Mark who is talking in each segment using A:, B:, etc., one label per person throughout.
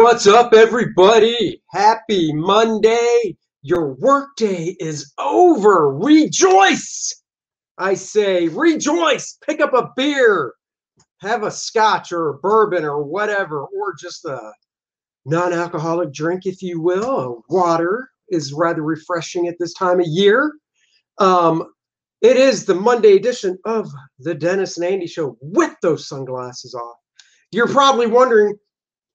A: What's up, everybody? Happy Monday. Your workday is over. Rejoice. I say, rejoice. Pick up a beer, have a scotch or a bourbon or whatever, or just a non alcoholic drink, if you will. Water is rather refreshing at this time of year. Um, it is the Monday edition of the Dennis and Andy Show with those sunglasses off. You're probably wondering,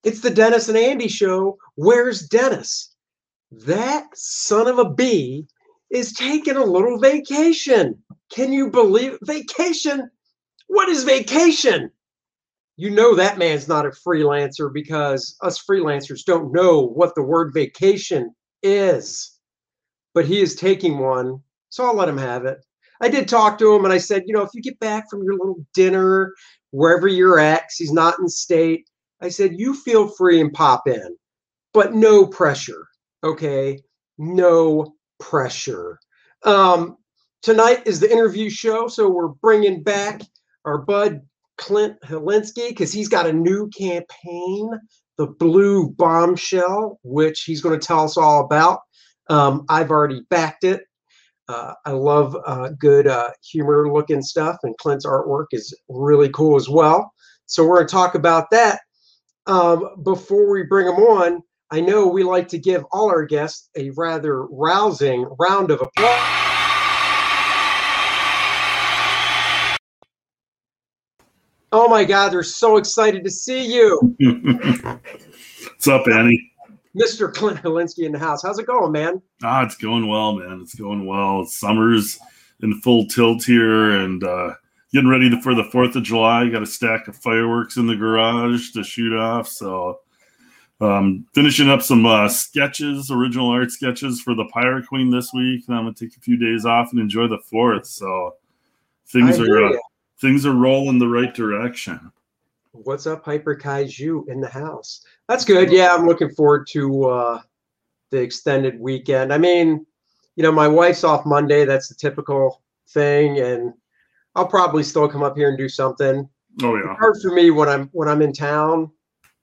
A: it's the Dennis and Andy show. Where's Dennis? That son of a bee is taking a little vacation. Can you believe vacation? What is vacation? You know that man's not a freelancer because us freelancers don't know what the word vacation is. But he is taking one, so I'll let him have it. I did talk to him and I said, you know, if you get back from your little dinner, wherever you're at, he's not in state, I said, you feel free and pop in, but no pressure. Okay. No pressure. Um, tonight is the interview show. So we're bringing back our bud Clint Hilinski because he's got a new campaign, the Blue Bombshell, which he's going to tell us all about. Um, I've already backed it. Uh, I love uh, good uh, humor looking stuff, and Clint's artwork is really cool as well. So we're going to talk about that um, before we bring them on, I know we like to give all our guests a rather rousing round of applause. Oh my God, they're so excited to see you,
B: What's up, Annie?
A: Mr. Clint Hilinski in the house. How's it going, man?
B: Ah, it's going well, man. It's going well. Summer's in full tilt here, and uh, getting ready for the Fourth of July. Got a stack of fireworks in the garage to shoot off. So, um, finishing up some uh, sketches, original art sketches for the Pirate Queen this week. And I'm gonna take a few days off and enjoy the Fourth. So, things
A: I
B: are uh, things are rolling the right direction.
A: What's up, Hyper Kaiju in the house? That's good. Yeah, I'm looking forward to uh, the extended weekend. I mean, you know, my wife's off Monday. That's the typical thing, and I'll probably still come up here and do something.
B: Oh
A: It's
B: yeah,
A: hard for me when I'm when I'm in town,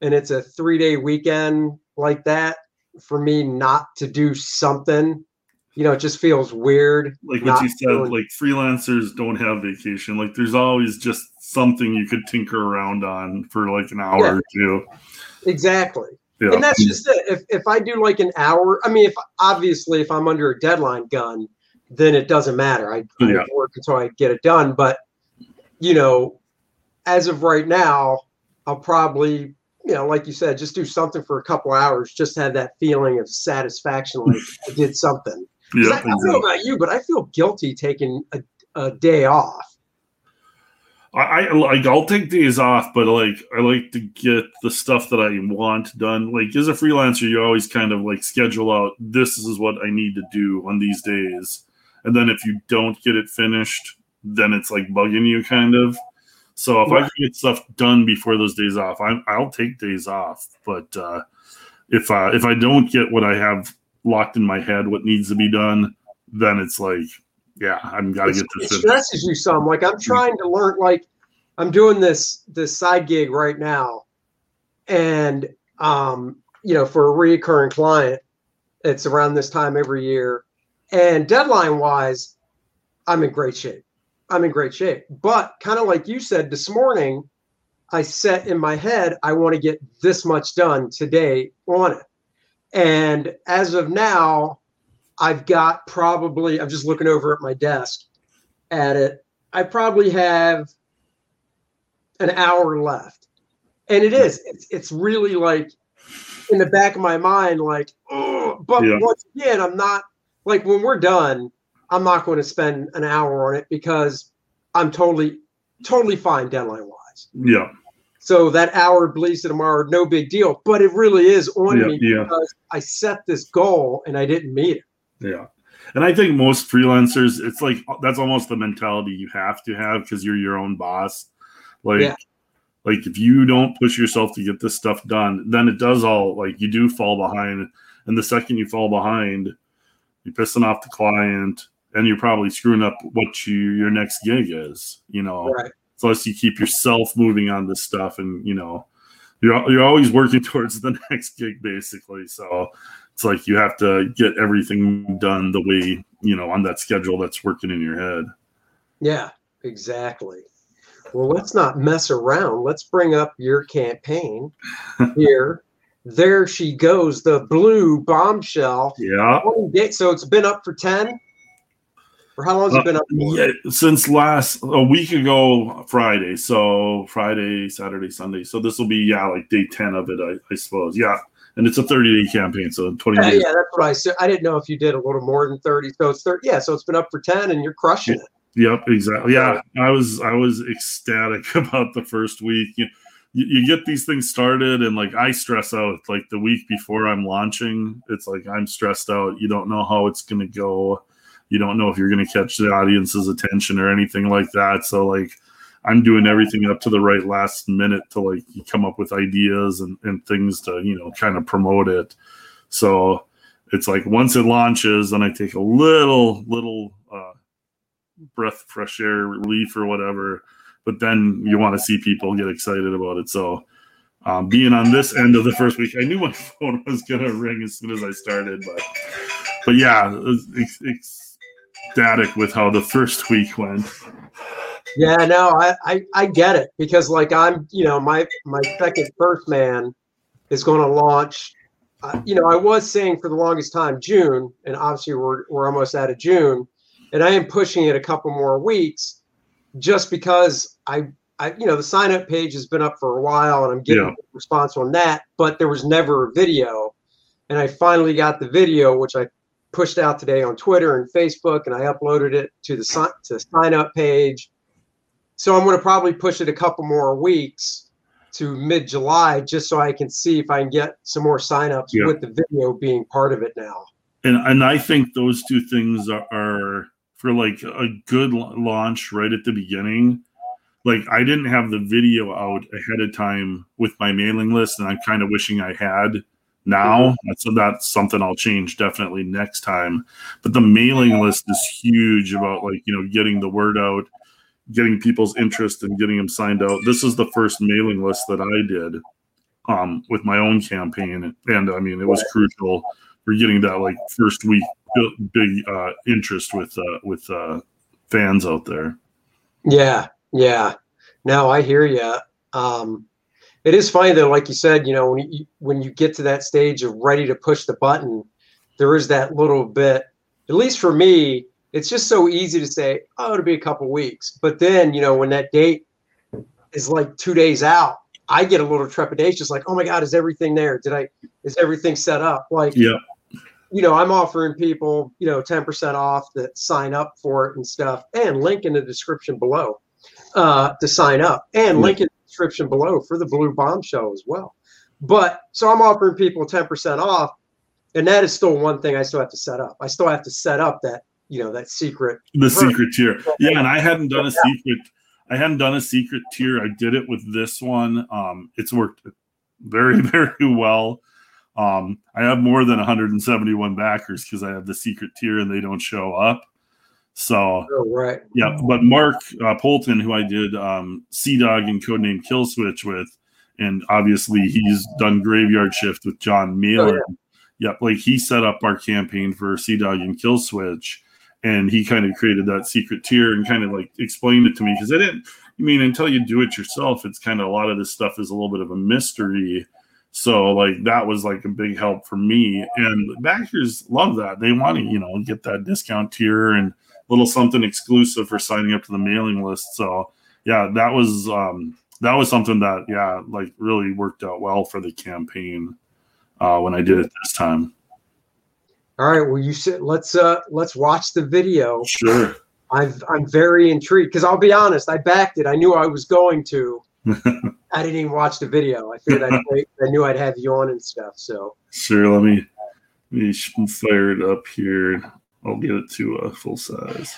A: and it's a three day weekend like that. For me, not to do something, you know, it just feels weird.
B: like what you said,
A: doing-
B: like freelancers don't have vacation. Like there's always just something you could tinker around on for like an hour
A: Yeah.
B: or two.
A: exactly.
B: Yeah.
A: And that's just it. If if I do like an hour, I mean, if obviously if I'm under a deadline gun, then it doesn't matter. I, I work until I get it done. But you know, as of right now, I'll probably, you know, like you said, just do something for a couple hours, just have that feeling of satisfaction, like I did something.
B: yeah,
A: I, I don't know about you, but I feel guilty taking a, a day off.
B: I, I like I'll take days off, but like I like to get the stuff that I want done. Like as a freelancer, you always kind of like schedule out this is what I need to do on these days. And then if you don't get it finished, then it's like bugging you kind of. So if I can get stuff done before those days off, I, I'll take days off. But uh, if uh, if I don't get what I have locked in my head, what needs to be done, then it's like, yeah, I'm got to
A: It's-
B: get
A: it
B: this. in.
A: stresses you some. Like I'm trying to learn. Like I'm doing this this side gig right now, and um, you know, for a recurring client, it's around this time every year. And deadline wise, I'm in great shape. I'm in great shape. But kind of like you said this morning, I set in my head I want to get this much done today on it. And as of now, I've got probably, I'm just looking over at my desk at it. I probably have an hour left. And it is, it's, it's really like in the back of my mind, like, oh, but
B: Yeah.
A: once again, I'm not like when we're done, I'm not going to spend an hour on it because I'm totally, totally fine deadline wise.
B: Yeah.
A: So that hour bleeds to tomorrow, no big deal. But it really is on
B: Yeah,
A: me
B: yeah.
A: because I set this goal and I didn't meet it.
B: Yeah. And I think most freelancers, it's like that's almost the mentality you have to have because you're your own boss. Like,
A: Yeah.
B: like if you don't push yourself to get this stuff done, then it does all like you do fall behind. And the second you fall behind, you're pissing off the client and you're probably screwing up what you your next gig is, you know.
A: Right.
B: So unless you keep yourself moving on this stuff and you know you're you're always working towards the next gig basically. So it's like you have to get everything done the way you know on that schedule that's working in your head.
A: Yeah, exactly. Well, let's not mess around. Let's bring up your campaign here. There she goes, the blue bombshell.
B: Yeah.
A: So it's been up for 10? Or how long has it been up for?
B: Uh, yeah, since last a week ago Friday. So Friday, Saturday, Sunday. So this will be yeah, like day ten of it, I, I suppose. Yeah. And it's a 30 day campaign, so 20
A: Yeah,
B: days.
A: yeah, that's what I said. I didn't know if you did a little more than 30. So it's 30. Yeah, so it's been up for 10 and you're crushing it.
B: Yep, exactly. Yeah, I was I was ecstatic about the first week. You, you, you get these things started, and like I stress out like the week before I'm launching. It's like I'm stressed out. You don't know how it's going to go. You don't know if you're going to catch the audience's attention or anything like that. So like I'm doing everything up to the right last minute to like come up with ideas and, and things to you know kind of promote it. So it's like once it launches, then I take a little little. uh breath fresh air relief or whatever but then you want to see people get excited about it so um, being on this end of the first week i knew my phone was going to ring as soon as i started but but yeah was ecstatic with how the first week went
A: Yeah, no, I, I, I get it because like I'm, you know, my my second first man is going to launch. Uh, you know, I was saying for the longest time June, and obviously we're we're almost out of June, and I am pushing it a couple more weeks, just because I I you know the sign up page has been up for a while and I'm getting
B: Yeah.
A: response on that, but there was never a video, and I finally got the video, which I pushed out today on Twitter and Facebook, and I uploaded it to the sign to the sign up page. So I'm going to probably push it a couple more weeks to mid July just so I can see if I can get some more signups
B: Yeah.
A: with the video being part of it now.
B: and and i think those two things are, are for like a good launch right at the beginning. Like i didn't have the video out ahead of time with my mailing list and i'm kind of wishing i had now. So that's something i'll change definitely next time. But the mailing list is huge about like you know getting the word out getting people's interest and getting them signed out. This is the first mailing list that i did um, with my own campaign and i mean it was crucial for getting that like first week big uh, interest with uh, with uh, fans out there.
A: Yeah, yeah. No, I hear you. Um, it is funny though, like you said, you know, when you when you get to that stage of ready to push the button, there is that little bit. At least for me, it's just so easy to say, "Oh, it'll be a couple weeks," but then you know, when that date is like two days out, I get a little trepidation. It's like, "Oh my God, is everything there? Did I? Is everything set up?" Like,
B: Yeah,
A: you know, I'm offering people, you know, 10% off that sign up for it and stuff, and link in the description below uh, to sign up, and link in the description below for the Blue Bombshell as well. But so I'm offering people 10% off, and that is still one thing I still have to set up. I still have to set up that, you know, that secret.
B: the secret tier. Yeah, and I hadn't done a secret. I hadn't done a secret tier. I did it with this one. Um, it's worked very very well. Um, I have more than 171 backers because I have the secret tier and they don't show up. So
A: Oh, right.
B: Yeah, but Mark uh, Poulton, who I did um, Sea Dog and Codename Kill Switch with, and obviously he's done Graveyard Shift with Jon Malin. Yep, like he set up our campaign for Sea Dog and Kill Switch, and he kind of created that secret tier and kind of like explained it to me because I didn't. I mean, until you do it yourself, it's kind of a lot of this stuff is a little bit of a mystery. So like that was like a big help for me, and backers love that. They want to you know get that discount tier and little something exclusive for signing up to the mailing list. So yeah, that was um, that was something that yeah, like really worked out well for the campaign uh, when I did it this time.
A: All right. Well, you said let's uh let's watch the video.
B: Sure.
A: I've I'm very intrigued because I'll be honest, I backed it. I knew I was going to, I didn't even watch the video. I figured I'd wait. I knew I'd have you on and stuff. So
B: Sure, let me let me fire it up here. I'll get it to uh, full size.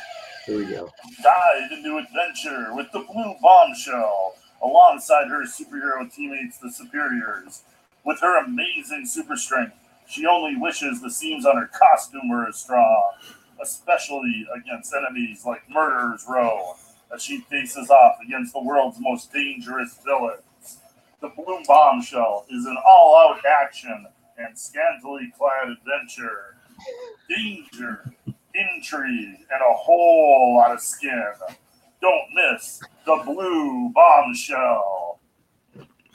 A: here we go.
C: dive into adventure with the Blue Bombshell alongside her superhero teammates, the Superiors. With her amazing super strength, she only wishes the seams on her costume were as strong, especially against enemies like Murderer's Row, as she faces off against the world's most dangerous villains. The Blue Bombshell is an all out action and scantily clad adventure. Danger, intrigue, and a whole lot of skin. Don't miss the Blue Bombshell.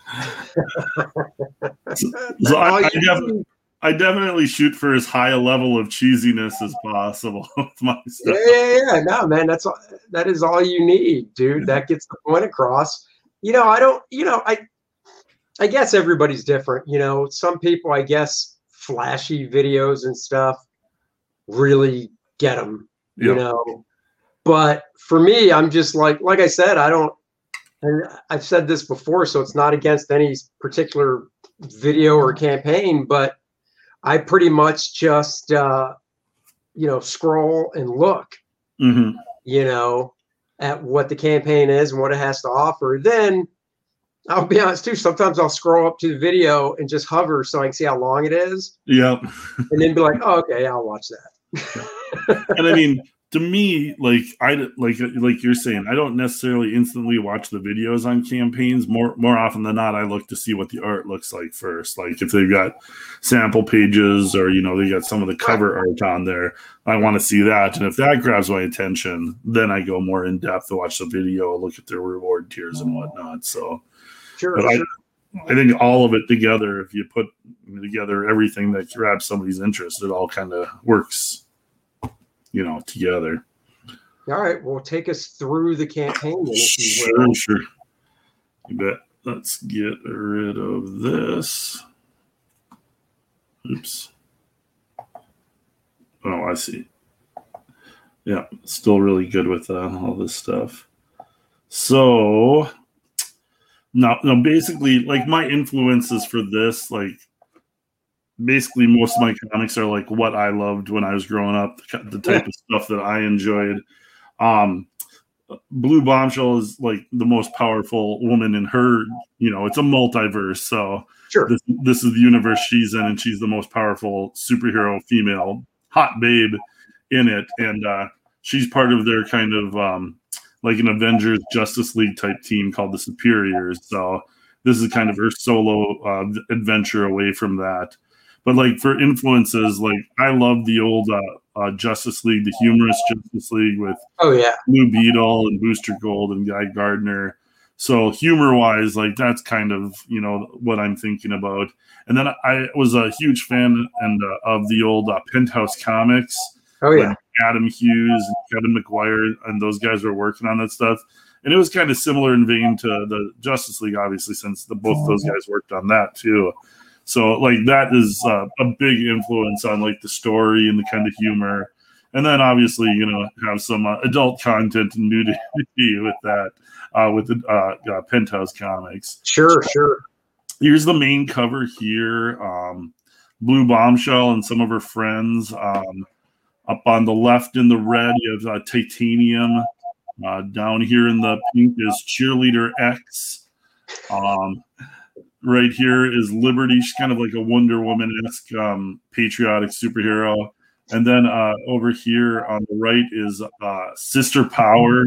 B: So I, I,
A: you
B: def-
A: need-
B: I definitely shoot for as high a level of cheesiness as possible with my
A: yeah,
B: stuff.
A: yeah, yeah. No, man, that's all, that is all you need, dude. That gets the point across. You know, I don't. You know, I. I guess everybody's different. You know, some people, I guess, flashy videos and stuff really get them. You
B: Yeah.
A: know, but for me, I'm just like, like I said, I don't. And I've said this before, so it's not against any particular video or campaign, but I pretty much just, uh, you know, scroll and look
B: hmm
A: you know, at what the campaign is and what it has to offer. Then I'll be honest too. Sometimes I'll scroll up to the video and just hover so I can see how long it is,
B: Yep.
A: and then be like, "Oh, okay, I'll watch that."
B: and I mean, to me, like I like like you're saying, I don't necessarily instantly watch the videos on campaigns. More more often than not, I look to see what the art looks like first. Like if they've got sample pages or you know they got some of the cover art on there, I want to see that. And if that grabs my attention, then I go more in depth to watch the video, look at their reward tiers and whatnot. So
A: Sure,
B: I-. I think all of it together, if you put together everything that grabs somebody's interest, it all kind of works, you know, together.
A: All right, well, take us through the campaign,
B: Sure, sure. You bet. Let's get rid of this. Oops. Oh, I see. Yeah, still really good with uh, all this stuff. So now, now, basically, like my influences for this, like basically most of my comics are like what I loved when I was growing up, the, type of stuff that I enjoyed. Um, Blue Bombshell is like the most powerful woman in her, you know, it's a multiverse. So
A: Sure.
B: this, this is the universe she's in, and she's the most powerful superhero female, hot babe in it. And uh, she's part of their kind of um, like an Avengers Justice League type team called the Superiors. So this is kind of her solo uh, adventure away from that. But like for influences, like I love the old uh, uh, Justice League, the humorous Justice League with
A: Oh yeah,
B: Blue Beetle and Booster Gold and Guy Gardner. So humor wise, like that's kind of you know what I'm thinking about. And then I was a huge fan and uh, of the old uh, Penthouse comics
A: oh yeah.
B: Adam Hughes and Kevin Maguire and those guys were working on that stuff. And it was kind of similar in vein to the Justice League, obviously, since the, both those guys worked on that too. So like that is uh, a big influence on like the story and the kind of humor. And then obviously, you know, have some uh, adult content and nudity with that, uh, with the uh, uh, Penthouse comics
A: Sure, sure.
B: here's the main cover here um, blue bombshell and some of her friends um, up on the left in the red you have uh, titanium uh, down here in the pink is cheerleader x um, right here is liberty she's kind of like a wonder woman-esque um, patriotic superhero and then uh, over here on the right is uh, sister power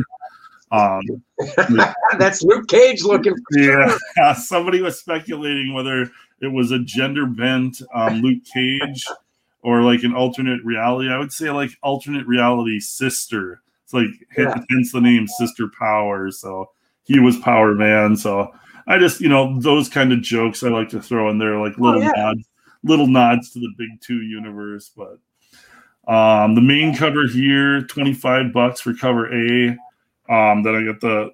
B: um,
A: That's Luke Cage looking. For
B: yeah,
A: sure.
B: somebody was speculating whether it was a gender bent um, Luke Cage or like an alternate reality. I would say like alternate reality sister. It's like
A: Yeah.
B: hence the name Sister Power. So he was Power Man. So I just you know those kind of jokes I like to throw in there, like little
A: Oh, yeah.
B: nods, little nods to the Big Two universe. But um, the main cover here, twenty five bucks for cover A. Um, then I got the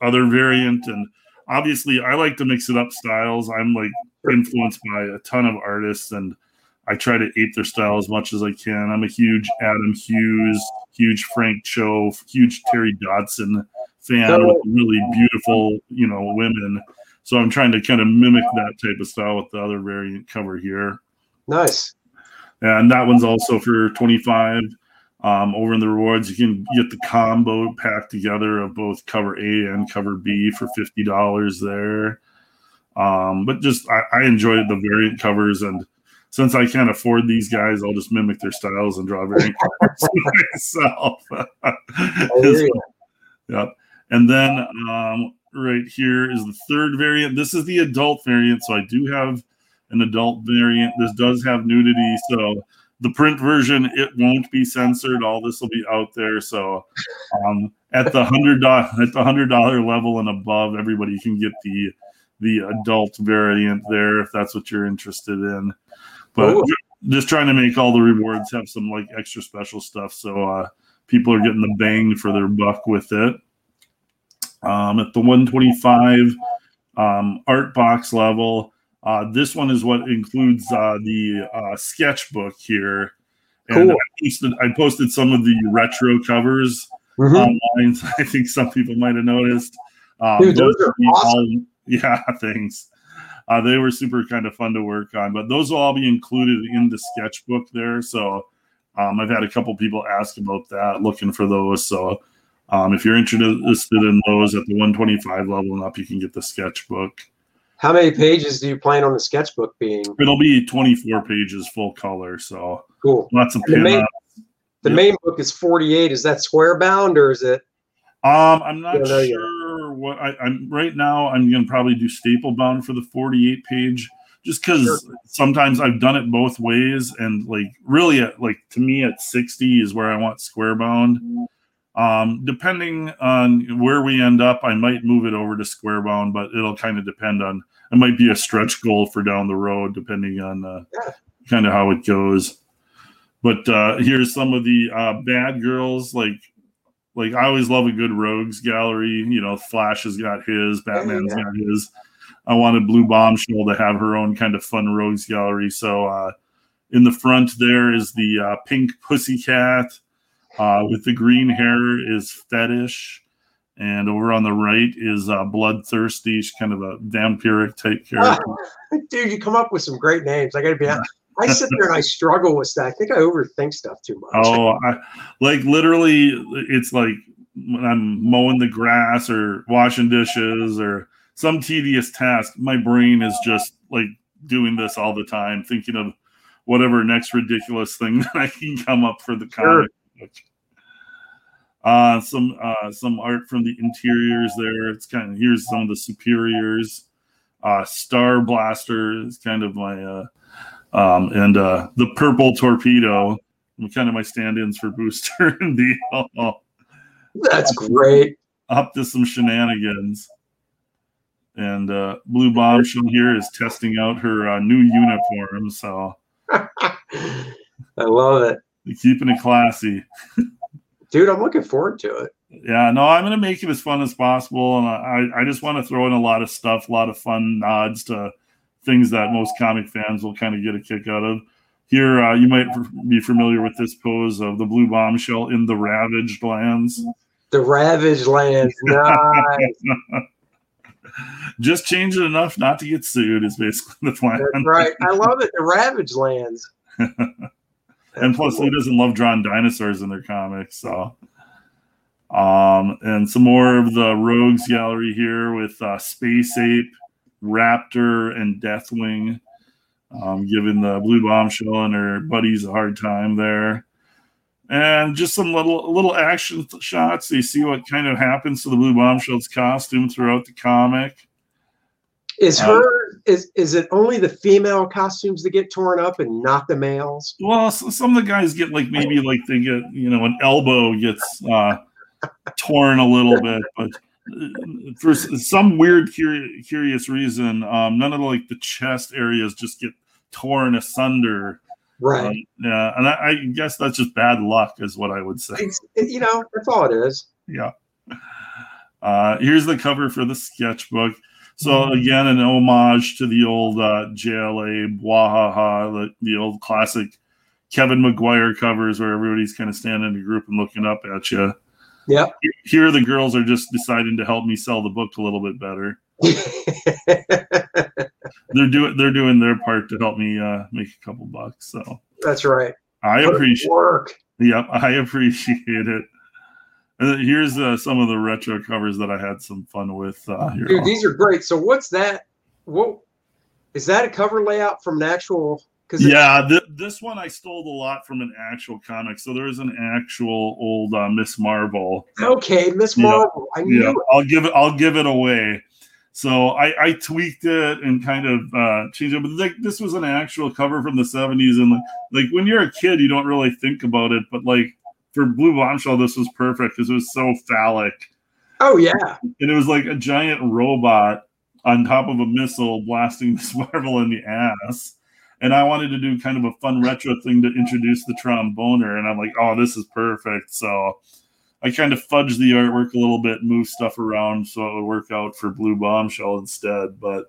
B: other variant and obviously I like to mix it up styles. I'm like influenced by a ton of artists and I try to ape their style as much as I can. I'm a huge Adam Hughes, huge Frank Cho, huge Terry Dodson fan
A: So-
B: with really beautiful, you know, women. So I'm trying to kind of mimic that type of style with the other variant cover here.
A: Nice.
B: And that one's also for 25. Um, over in the rewards, you can get the combo pack together of both cover A and cover B for fifty dollars there. Um, but just I, I enjoyed the variant covers, and since I can't afford these guys, I'll just mimic their styles and draw variant covers myself. yep. And then um, right here is the third variant. This is the adult variant, so I do have an adult variant. This does have nudity, so the print version it won't be censored all this will be out there so um, at the hundred dollar at the hundred dollar level and above everybody can get the the adult variant there if that's what you're interested in but
A: Ooh.
B: just trying to make all the rewards have some like extra special stuff so uh, people are getting the bang for their buck with it um, at the 125 um, art box level uh, this one is what includes uh, the uh, sketchbook here. And
A: Cool.
B: I, posted, I posted some of the retro covers
A: Mhm.
B: online. so I think some people might have noticed. Um,
A: Dude, those
B: will
A: are awesome.
B: yeah, things. Uh, they were super kind of fun to work on, but those will all be included in the sketchbook there. So um, I've had a couple people ask about that, looking for those. So um, if you're interested in those at the 125 level and up, you can get the sketchbook.
A: How many pages do you plan on the sketchbook being?
B: It'll be 24 pages full color, so
A: Cool.
B: lots of
A: the main- The
B: Yep.
A: main book is 48. Is that square bound or is it?
B: Um, I'm not
A: Yeah,
B: sure what I, I'm right now. I'm gonna probably do staple bound for the 48 page, just because
A: Sure.
B: sometimes I've done it both ways, and like really, at, like to me at 60 is where I want square bound. Um, depending on where we end up, I might move it over to square bound, but it'll kind of depend on. It might be a stretch goal for down the road, depending on uh,
A: Yeah.
B: kind of how it goes. But uh, here's some of the uh, bad girls. Like, like I always love a good rogues gallery. You know, Flash has got his, Batman's
A: Yeah.
B: got his. I wanted Blue Bombshell to have her own kind of fun rogues gallery. So uh, in the front there is the uh, pink pussycat. Uh, with the green hair is fetish, and over on the right is uh, bloodthirsty. She's kind of a vampiric type character.
A: Dude, you come up with some great names. I got to be honest. I sit there and I struggle with that. I think I overthink stuff too much.
B: Oh, I, like literally, it's like when I'm mowing the grass or washing dishes or some tedious task. My brain is just like doing this all the time, thinking of whatever next ridiculous thing that I can come up for the
A: Sure.
B: Uh, some uh, some art from the interiors there. It's kind of here's some of the superiors. Uh, Star Blaster is kind of my uh, um, and uh, the purple torpedo kind of my stand-ins for Booster and the
A: That's great.
B: up to some shenanigans. And uh, Blue Bombshell here is testing out her uh, new uniform, so
A: I love it.
B: Keeping it classy.
A: Dude, I'm looking forward to it.
B: Yeah, no, I'm gonna make it as fun as possible, and I, I just want to throw in a lot of stuff, a lot of fun nods to things that most comic fans will kind of get a kick out of. Here, uh, you might be familiar with this pose of the blue bombshell in the ravaged lands.
A: The Ravaged Lands. Nice.
B: Just change it enough not to get sued is basically the plan.
A: That's right. I love it. The Ravaged Lands.
B: and plus, who doesn't love drawing dinosaurs in their comics? So, um, and some more of the Rogues gallery here with uh, Space Ape, Raptor, and Deathwing, um, giving the Blue Bombshell and her buddies a hard time there. And just some little little action shots. So you see what kind of happens to the Blue Bombshell's costume throughout the comic.
A: Is
B: Um,
A: her is is it only the female costumes that get torn up and not the males?
B: Well, so some of the guys get like maybe like they get you know an elbow gets uh, torn a little bit, but uh, for some weird curi- curious reason, um, none of the, like the chest areas just get torn asunder.
A: Right.
B: Um, yeah, and I, I guess that's just bad luck, is what I would say.
A: It's, you know, that's all it is.
B: Yeah. Uh, here's the cover for the sketchbook. So again, an homage to the old uh, JLA Bwahaha, the, the old classic Kevin Maguire covers where everybody's kind of standing in a group and looking up at you.
A: Yep.
B: Here, the girls are just deciding to help me sell the book a little bit better. they're doing they're doing their part to help me uh, make a couple bucks. So
A: That's right.
B: I appreciate.
A: work.
B: Yep, I appreciate it. Here's uh, some of the retro covers that I had some fun with. Uh, here.
A: Dude, these are great. So what's that? What is that a cover layout from an actual? Because
B: yeah, th- this one I stole a lot from an actual comic. So there is an actual old uh, Miss Marvel.
A: okay, Miss
B: Yeah.
A: Marvel. I knew
B: Yeah,
A: it.
B: I'll give it. I'll give it away. So I, I tweaked it and kind of uh, changed it. But like this was an actual cover from the '70s, and like, like when you're a kid, you don't really think about it. But like for Blue Bombshell, this was perfect because it was so phallic,
A: Oh yeah.
B: and it was like a giant robot on top of a missile blasting Miss Marvel in the ass. And I wanted to do kind of a fun retro thing to introduce the tromboner, and I'm like, oh, this is perfect. So I kind of fudged the artwork a little bit, moved stuff around so it would work out for Blue Bombshell instead. But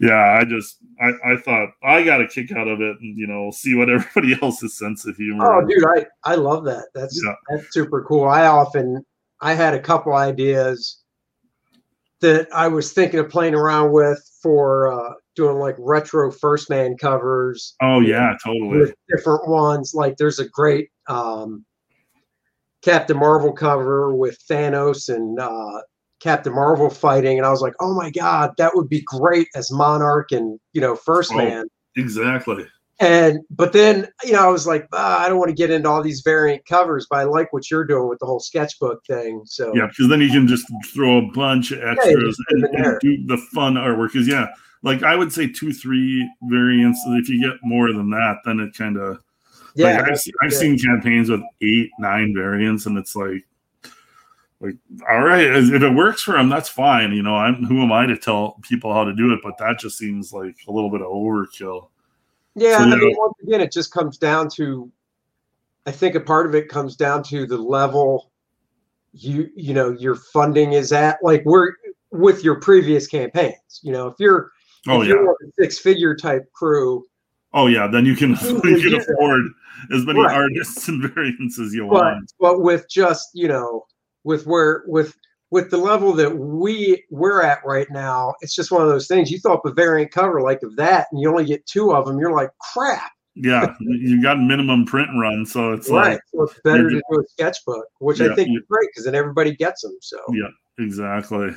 B: yeah, I just I, I thought I got a kick out of it, and you know, see what everybody else's sense of humor.
A: Oh,
B: is.
A: dude, I I love that. That's
B: Yeah.
A: that's super cool. I often I had a couple ideas that I was thinking of playing around with for uh, doing like retro first man covers
B: Oh yeah, totally.
A: with different ones. Like there's a great um, Captain Marvel cover with Thanos and uh, Captain Marvel fighting, and I was like, oh my god, that would be great as Monarch and you know First
B: Oh.
A: Man.
B: Exactly.
A: And but then you know I was like, ah, I don't want to get into all these variant covers, but I like what you're doing with the whole sketchbook thing. So
B: Yeah, because then you can just throw a bunch of extras
A: put
B: and,
A: them in there.
B: and do the fun artwork. Because yeah, like I would say two, three variants. If you get more than that, then it kind of
A: yeah,
B: like I've, I've seen campaigns with eight, nine variants, and it's like, like all right, if it works for them, that's fine. You know, I'm who am I to tell people how to do it? But that just seems like a little bit of overkill.
A: Yeah,
B: So,
A: I
B: yeah.
A: mean, once again, it just comes down to. I think a part of it comes down to the level you you know your funding is at. Like we're with your previous campaigns. You know, if you're
B: Oh
A: if
B: yeah,
A: you're a six figure type crew,
B: oh yeah. Then you can
A: You can
B: can
A: do that.
B: afford as many
A: Right.
B: artists and variants as you
A: but
B: want.
A: but with just you know with where with with the level that we we're at right now, it's just one of those things. You throw up a variant cover like of that, and you only get two of them. You're like, crap.
B: Yeah, you've got minimum print run, so it's
A: right.
B: like
A: So it's better to do a sketchbook, which
B: Yeah,
A: I think
B: you-
A: is great because then everybody gets them. So
B: Yeah, exactly.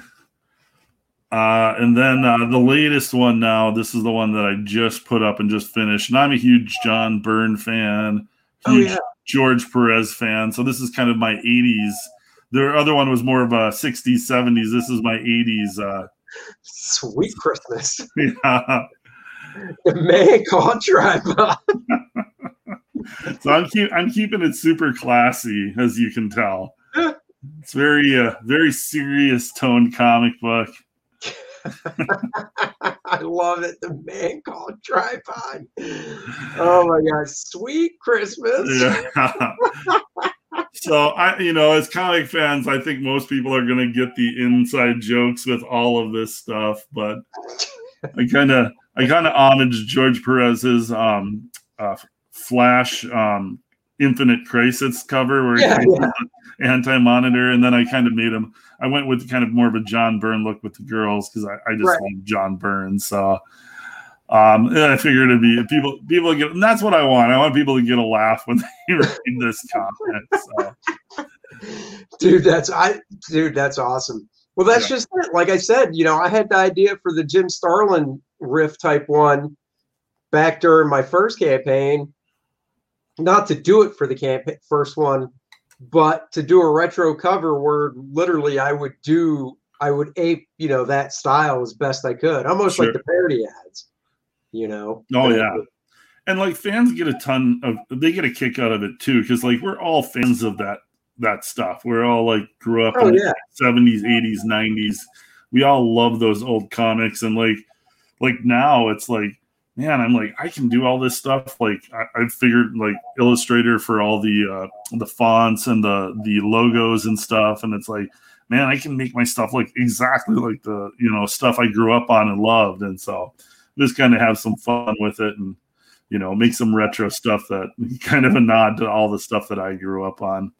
B: Uh, and then uh, the latest one now, this is the one that I just put up and just finished. And I'm a huge John Byrne fan,
A: Oh, yeah.
B: George Perez fan. So this is kind of my 80s. The other one was more of a 60s, 70s. This is my 80s. Uh,
A: sweet Christmas.
B: yeah.
A: the called tripod.
B: So I'm keep I'm keeping it super classy, as you can tell. It's very uh, very serious toned comic book.
A: I love it. The man called tripod. Oh my god, sweet Christmas.
B: Yeah. so I, you know, as comic fans, I think most people are to get the inside jokes with all of this stuff, but I kind of, I kind of homage George Perez's um, uh, Flash um, Infinite Crisis cover where
A: Yeah,
B: he
A: yeah.
B: anti monitor, and then I kind of made him. I went with kind of more of a John Byrne look with the girls because I, I just
A: Right.
B: like John Byrne. So um, I figured it'd be people people get and that's what I want. I want people to get a laugh when they read this comic. So
A: dude that's i dude that's awesome well that's
B: Yeah.
A: just it like i said you know i had the idea for the jim starlin riff type one back during my first campaign not to do it for the campaign first one but to do a retro cover where literally i would do i would ape you know that style as best i could almost
B: Sure.
A: like the parody ads you know
B: Oh, yeah. and like fans get a ton of they get a kick out of it too because like we're all fans of that that stuff. We're all like grew up
A: oh
B: in
A: yeah
B: the 70s, 80s, 90s. We all love those old comics and like like now it's like man, I'm like I can do all this stuff. Like I, I figured like Illustrator for all the uh the fonts and the the logos and stuff, and it's like man, I can make my stuff look exactly like the you know stuff I grew up on and loved, and so just kind of have some fun with it and you know make some retro stuff that kind of a nod to all the stuff that I grew up on.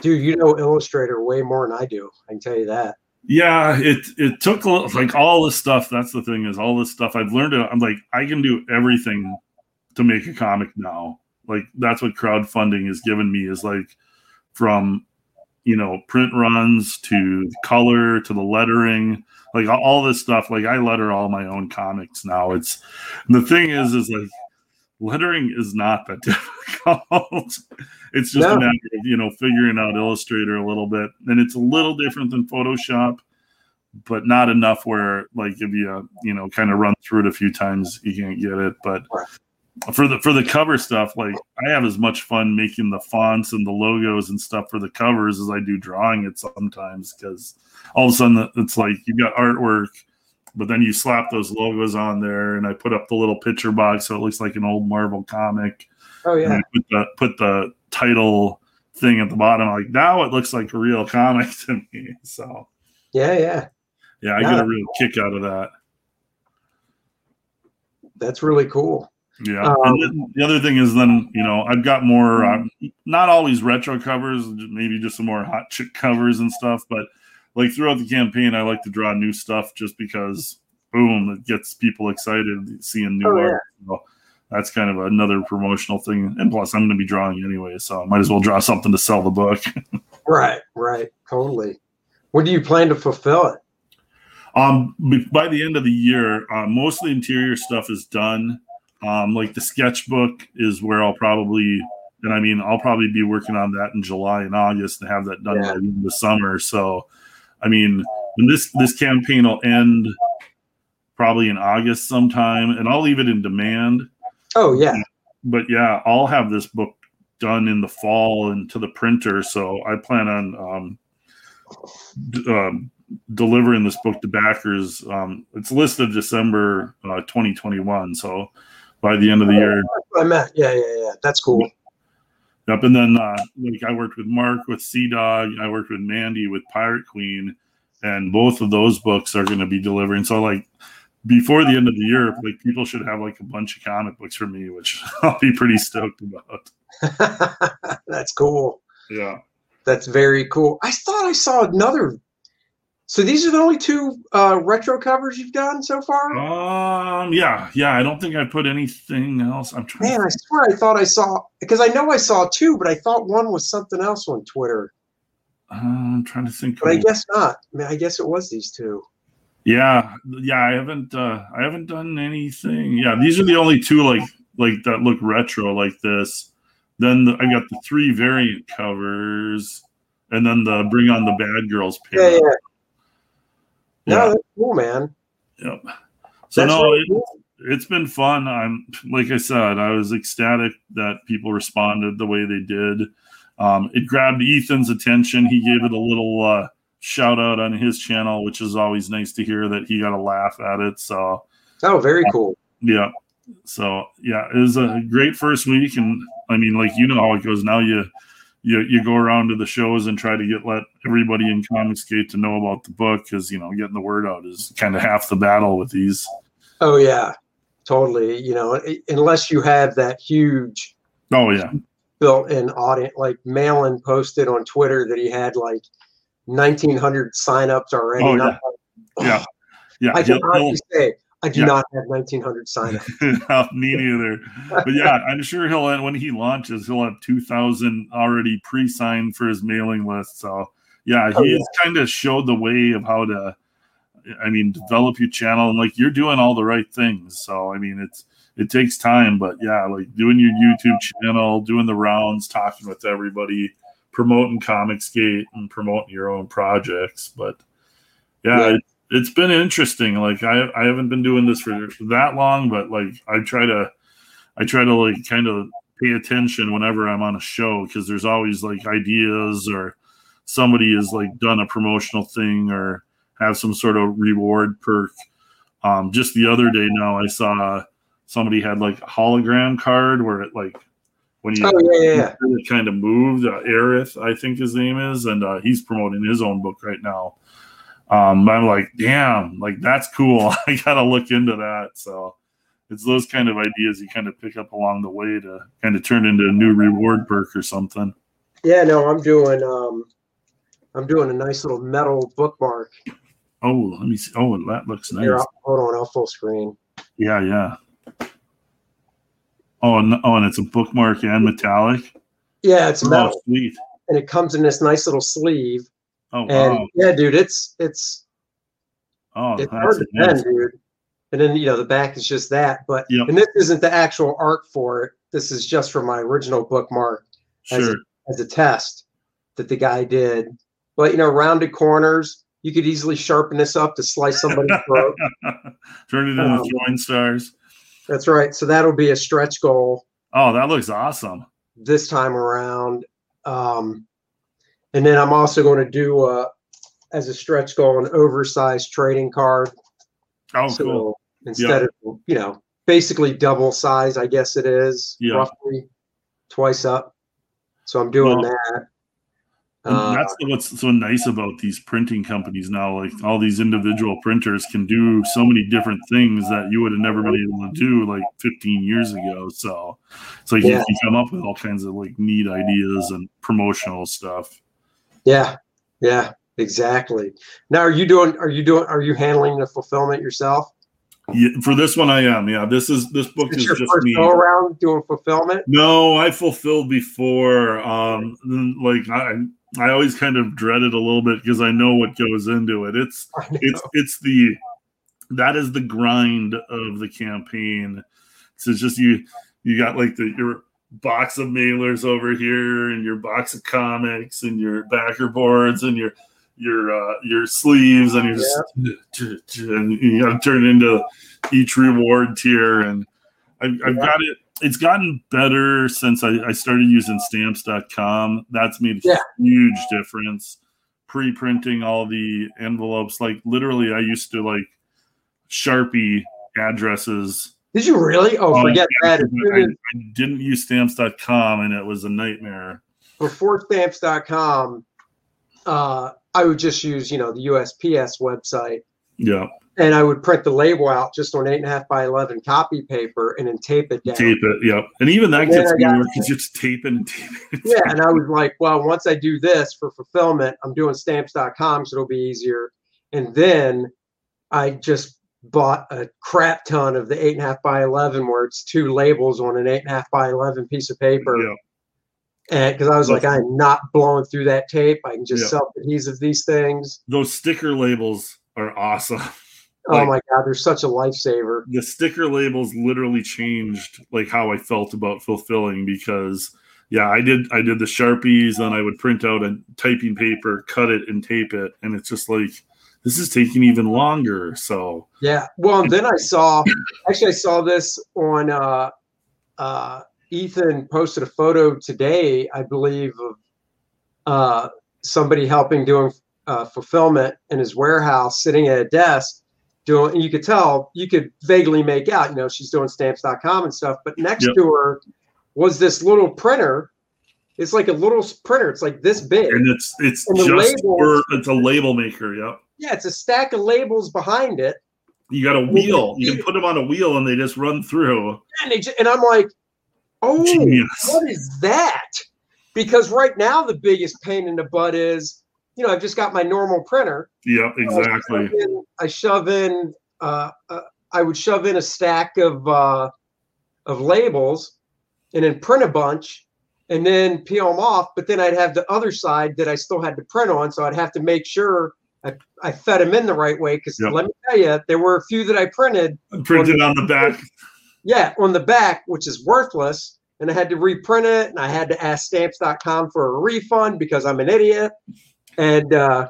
A: dude you know illustrator way more than i do i can tell you that
B: Yeah, it it took like all this stuff. That's the thing is all this stuff I've learned. I'm like I can do everything to make a comic now. Like that's what crowdfunding has given me is like from you know print runs to color to the lettering, like all this stuff. Like I letter all my own comics now. It's the thing is is like lettering is not that difficult. it's just
A: No.
B: a matter of you know figuring out Illustrator a little bit, and it's a little different than Photoshop, but not enough where like if you you know kind of run through it a few times, you can't get it. But for the for the cover stuff, like I have as much fun making the fonts and the logos and stuff for the covers as I do drawing it sometimes because all of a sudden it's like you've got artwork but then you slap those logos on there and i put up the little picture box so it looks like an old marvel comic
A: Oh yeah.
B: Put the put the title thing at the bottom like now it looks like a real comic to me so
A: Yeah, yeah.
B: yeah i
A: Yeah.
B: get a real kick out of that
A: That's really cool.
B: yeah
A: Um,
B: the other thing is then you know i've got more uh, not always retro covers maybe just some more hot chick covers and stuff but like throughout the campaign i like to draw new stuff just because boom it gets people excited seeing new
A: Oh,
B: art so that's kind of another promotional thing and plus i'm going to be drawing anyway so i might as well draw something to sell the book
A: Right, right. Totally. When do you plan to fulfill it?
B: Um, by the end of the year, uh, most of the interior stuff is done. Um, like the sketchbook is where I'll probably, and I mean, I'll probably be working on that in July and August to have that done
A: Yeah.
B: by the end of summer. So, I mean, when this this campaign will end probably in August sometime, and I'll leave it in demand.
A: Oh yeah.
B: But yeah, I'll have this book done in the fall and to the printer. So I plan on um, d- um, delivering this book to backers. Um, it's listed December uh, 2021. So by the end of the year,
A: That's what I. Yeah, yeah, yeah. That's cool.
B: Yep. And then uh, like I worked with Mark with Sea Dog. I worked with Mandy with Pirate Queen, and both of those books are going to be delivering. So like before the end of the year, like people should have like a bunch of comic books for me, which I'll be pretty stoked about.
A: That's cool.
B: Yeah.
A: That's very cool. I thought I saw another. So these are the only two uh, retro covers you've done so far.
B: Um. Yeah. Yeah. I don't think I put anything else. I'm trying.
A: Man, I swear I thought I saw because I know I saw two, but I thought one was something else on Twitter.
B: Uh, I'm trying to think.
A: But I guess not. I, mean, I guess it was these two.
B: Yeah, yeah, I haven't uh I haven't done anything. Yeah, these are the only two like like that look retro like this. Then the, I got the three variant covers and then the bring on the bad girls
A: Yeah, yeah. No,
B: Yeah,
A: that's cool, man.
B: yep. So
A: That's
B: no,
A: really
B: it,
A: cool.
B: it's been fun. I'm like I said, I was ecstatic that people responded the way they did. Um, it grabbed Ethan's attention. He gave it a little uh, shout out on his channel, which is always nice to hear that he got a laugh at it. So
A: Oh, very cool.
B: yeah, so yeah, it was a great first week, and I mean, like you know how it goes now. You you you go around to the shows and try to get let everybody in Comicsgate to know about the book because you know getting the word out is kind of half the battle with these.
A: Oh yeah, totally. You know, unless you have that huge
B: Oh yeah,
A: built-in audience, like Malin posted on Twitter that he had like 1,900 signups already.
B: Oh,
A: And I'm
B: yeah. yeah, yeah.
A: I can honestly say I do
B: Yeah.
A: not have 1,900 signups.
B: Me neither. But yeah, I'm sure he'll when he launches, he'll have two thousand already pre-signed for his mailing list. So yeah, oh, he
A: Oh, yeah.
B: has kind of showed the way of how to, I mean, develop your channel and like you're doing all the right things. So I mean, it's it takes time, but yeah, like doing your YouTube channel, doing the rounds, talking with everybody, promoting Comicsgate and promoting your own projects. But yeah,
A: Yeah.
B: It, it's been interesting. Like I I haven't been doing this for that long, but like I try to I try to like kind of pay attention whenever I'm on a show because there's always like ideas or somebody has like done a promotional thing or have some sort of reward perk. Um, just the other day now I saw somebody had like a hologram card where it like when you
A: Oh yeah, yeah, yeah.
B: it kind of moved. Uh, Aerith, I think his name is, and uh, he's promoting his own book right now. Um, I'm like, damn, like that's cool. I gotta look into that. So it's those kind of ideas you kind of pick up along the way to kind of turn into a new reward perk or something.
A: Yeah, no, I'm doing. Um, I'm doing a nice little metal bookmark.
B: Oh, let me see. Oh, that looks nice.
A: Here, hold on, I'll full screen.
B: Yeah, yeah. Oh, and, oh, and it's a bookmark and metallic.
A: Yeah, it's
B: Oh,
A: metal,
B: sweet.
A: and it comes in this nice little sleeve.
B: Oh,
A: And
B: wow.
A: yeah, dude, it's it's
B: Oh,
A: it's
B: that's
A: hard to bend, dude. And then you know the back is just that, but
B: Yep.
A: and this isn't the actual art for it. This is just for my original bookmark as a, as a test that the guy did. But you know, rounded corners, you could easily sharpen this up to slice somebody's throat.
B: Turn it into
A: Um,
B: throwing stars.
A: That's right. So that'll be a stretch goal
B: Oh, that looks awesome.
A: this time around. Um, and then I'm also going to do uh, as a stretch goal an oversized trading card.
B: Oh,
A: so
B: cool.
A: instead of you know basically double size, I guess it is
B: Yeah.
A: roughly twice up. So I'm doing
B: Well,
A: that. Uh,
B: that's what's so nice about these printing companies now. Like all these individual printers can do so many different things that you would have never been able to do like 15 years ago. So it's like
A: Yeah.
B: you can come up with all kinds of like neat ideas and promotional stuff.
A: Yeah, yeah, exactly. Now, are you doing? Are you doing? Are you handling the fulfillment yourself?
B: Yeah, for this one, I am. Yeah, this is this book
A: It's
B: is
A: your
B: just
A: first
B: me.
A: go around doing fulfillment.
B: No, I fulfilled before. Um, like I, I always kind of dreaded it a little bit because I know what goes into it. It's it's it's the that is the grind of the campaign. So it's just you you got like the your box of mailers over here and your box of comics and your backer boards and your your uh your sleeves and you're just and you got to turn into each reward tier. And I've, I've got it it's gotten better since I, I started using stamps.com that's made a
A: Yeah.
B: huge difference. Pre-printing all the envelopes like literally i used to like sharpie addresses
A: Did you really? Oh,
B: on
A: forget that.
B: I, I didn't use stamps.com and it was a nightmare
A: before stamps.com, uh, I would just use, you know, the USPS website
B: yeah
A: and I would print the label out just on eight and a half by 11 copy paper and then tape it down.
B: tape it yeah. and even that
A: Yeah,
B: gets more because you're just taping and taping and
A: Yeah. And I was like, well, once I do this for fulfillment, I'm doing stamps.com, so it'll be easier. And then I just bought a crap ton of the eight and a half by 11 where it's two labels on an eight and a half by 11 piece of paper.
B: Yeah.
A: And because I was like, I'm not blowing through that tape. I can just
B: Yeah.
A: self adhesive these things.
B: those sticker labels are awesome
A: oh my God, they're such a lifesaver.
B: the sticker labels literally changed like how I felt about fulfilling because yeah, I did I did the Sharpies and I would print out a typing paper, cut it and tape it and it's just like this is taking even longer. So
A: Yeah. Well, and then I saw, actually, I saw this on, uh, uh, Ethan posted a photo today, I believe, of uh, somebody helping doing uh, fulfillment in his warehouse, sitting at a desk doing, and you could tell, you could vaguely make out, you know, she's doing stamps.com and stuff, but next
B: Yep.
A: to her was this little printer. It's like a little printer. It's like this big.
B: and it's it's
A: And
B: just
A: labels-
B: for it's a label maker, yep.
A: Yeah, it's a stack of labels behind it.
B: You got a wheel. You can put them on a wheel and they just run through.
A: And, they, ju- and I'm like, oh,
B: Genius.
A: what is that? Because right now the biggest pain in the butt is, you know, I've just got my normal printer.
B: Yeah, exactly.
A: I shove in, I shove in uh, uh, I would shove in a stack of uh, of labels, and then print a bunch, and then peel them off. But then I'd have the other side that I still had to print on, so I'd have to make sure I, I fed them in the right way. Because
B: Yep.
A: let me tell you, there were a few that I printed
B: Printed on the back.
A: yeah, on the back, which is worthless. And I had to reprint it and I had to ask stamps.com for a refund because I'm an idiot. And uh,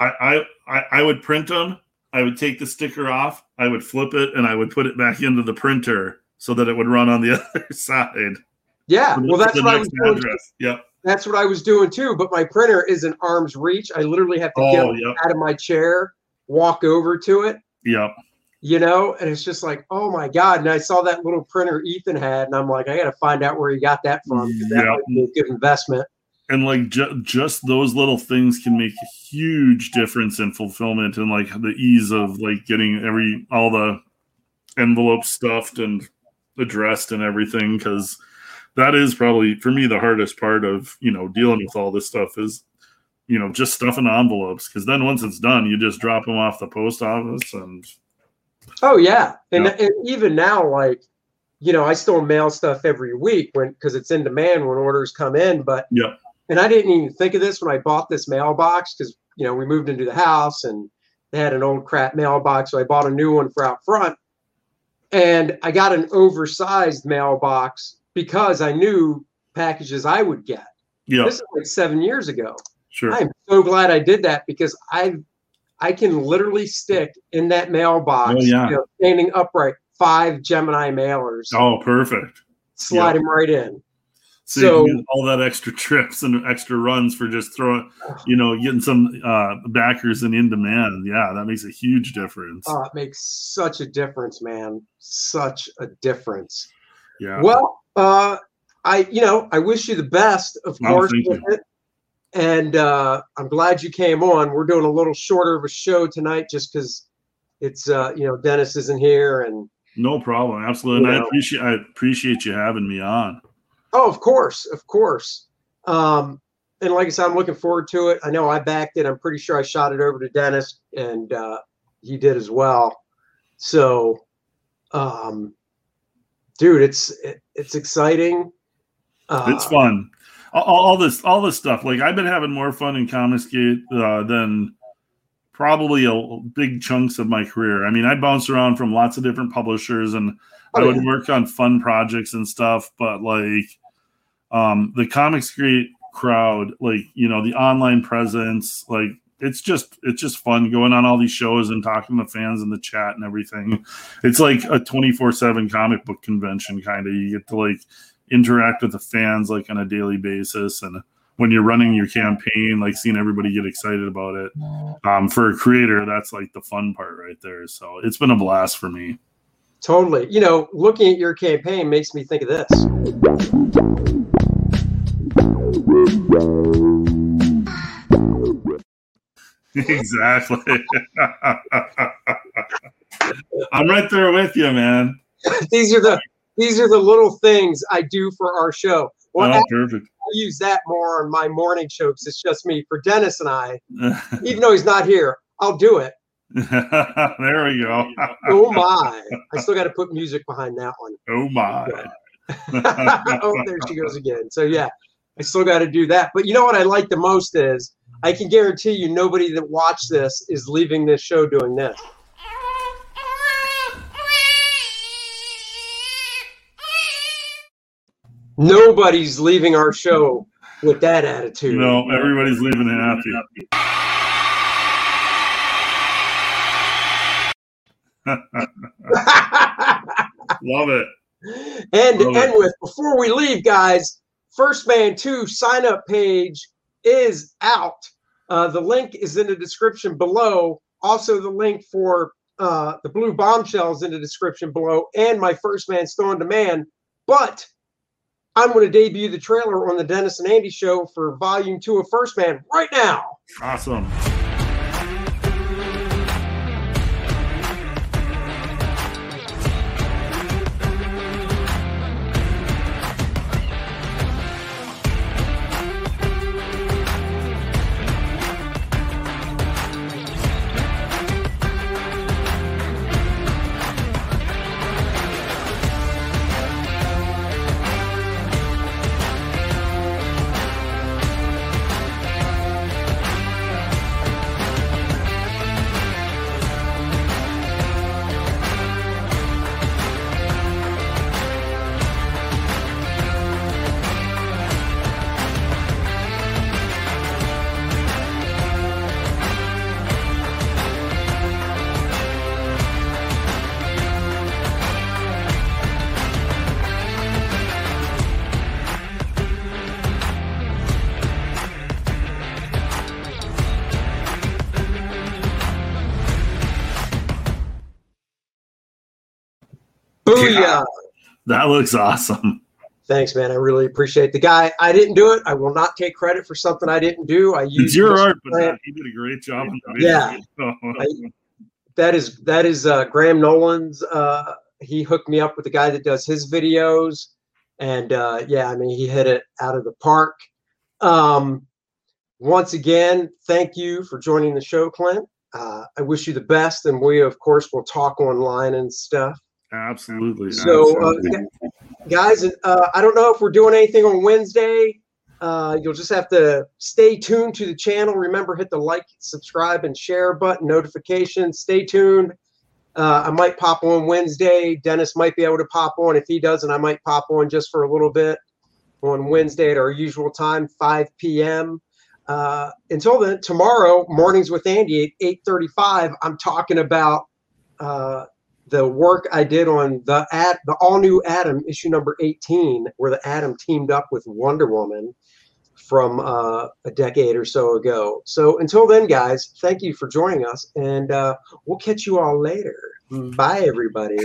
B: I, I I I would print them. I would take the sticker off. I would flip it, and I would put it back into the printer so that it would run on the other side.
A: yeah, well, that's
B: the
A: what I was doing.
B: address. Yep.
A: That's what I was doing too. But my printer is in arm's reach. I literally have to get
B: Oh,
A: up
B: yep.
A: out of my chair, walk over to it,
B: Yep.
A: you know, and it's just like, oh my God. And I saw that little printer Ethan had, and I'm like, I got to find out where he got that from. That
B: Yeah.
A: might be a good investment.
B: And like ju- just those little things can make a huge difference in fulfillment and like the ease of like getting every all the envelopes stuffed and addressed and everything because that is probably for me the hardest part of you know dealing with all this stuff is you know, just stuffing envelopes because then once it's done, you just drop them off the post office and
A: Oh yeah, and, and even now, like you know, I still mail stuff every week when because it's in demand when orders come in. But
B: yeah
A: and I didn't even think of this when I bought this mailbox because you know we moved into the house and they had an old crap mailbox, so I bought a new one for out front. And I got an oversized mailbox because I knew packages I would get.
B: yeah,
A: This is like seven years ago.
B: sure.
A: I'm so glad I did that because I I can literally stick in that mailbox,
B: Oh, yeah.
A: you know, standing upright, five Gemini mailers,
B: Oh, perfect.
A: slide
B: yeah.
A: them right in.
B: So,
A: So-
B: all that extra trips and extra runs for just throwing, you know, getting some uh, backers and in demand. Yeah, that makes a huge difference.
A: Oh, it makes such a difference, man. Such a difference.
B: Yeah.
A: Well, uh, I you know I wish you the best, of
B: Oh,
A: course. And uh, I'm glad you came on. We're doing a little shorter of a show tonight, just because it's uh, you know Dennis isn't here, and
B: No problem. Absolutely. And I appreciate I appreciate you having me on.
A: Oh, of course, of course. Um, and like I said, I'm looking forward to it. I know I backed it. I'm pretty sure I shot it over to Dennis, and uh, he did as well. So, um, dude, it's it, it's exciting. Uh,
B: It's fun. All, all this all this stuff. Like I've been having more fun in Comicsgate uh, than probably a big chunks of my career. I mean, I bounced around from lots of different publishers and
A: Oh,
B: I would
A: yeah.
B: work on fun projects and stuff, but like um the Comicsgate crowd, like, you know, the online presence, like it's just it's just fun going on all these shows and talking to fans in the chat and everything. It's like a 24/7 comic book convention kind of. You get to like interact with the fans like on a daily basis and when you're running your campaign like seeing everybody get excited about it um, for a creator that's like the fun part right there so it's been a blast for me
A: totally. You know, looking at your campaign makes me think of this.
B: exactly i'm right there with you man
A: these are the these are the little things I do for our show. Well,
B: oh
A: I
B: perfect
A: use that more on my morning show because it's just me. For Dennis and I, even though he's not here, I'll do it.
B: there we go
A: Oh my! I still got to put music behind that one.
B: oh my
A: oh, there she goes again. So yeah, I still got to do that. But you know what I like the most is I can guarantee you nobody that watched this is leaving this show doing this. Nobody's leaving our show with that attitude.
B: no everybody's leaving happy love it
A: and to
B: Love it.
A: end with, before we leave, guys, First Man 2 sign up page is out. Uh, the link is in the description below. Also, the link for uh, the blue bombshells in the description below, and my First Man on Demand. But I'm going to debut the trailer on the Dennis and Andy show for Volume 2 of First Man right now.
B: awesome that looks awesome
A: Thanks, man. I really appreciate the guy. I didn't do it. I will not take credit for something I didn't do. I
B: it's your art but he did a great job.
A: Yeah. I- that is that is uh, Graham Nolan's. Uh, he hooked me up with the guy that does his videos, and uh, yeah, I mean he hit it out of the park. Um, once again, thank you for joining the show, Clint. Uh, I wish you the best, and we, of course, will talk online and stuff.
B: Absolutely.
A: So, uh, guys, uh, I don't know if we're doing anything on Wednesday. Uh, you'll just have to stay tuned to the channel. Remember, hit the like, subscribe, and share button, notifications. Stay tuned. Uh, I might pop on Wednesday. Dennis might be able to pop on. If he doesn't, I might pop on just for a little bit on Wednesday at our usual time, 5 p.m. Uh, until then, tomorrow, mornings with Andy at 8:35. I'm talking about uh, the work I did on the ad, the all new Atom issue number 18, where the Atom teamed up with Wonder Woman from uh, a decade or so ago. So until then, guys, thank you for joining us, and uh, we'll catch you all later. Bye, everybody.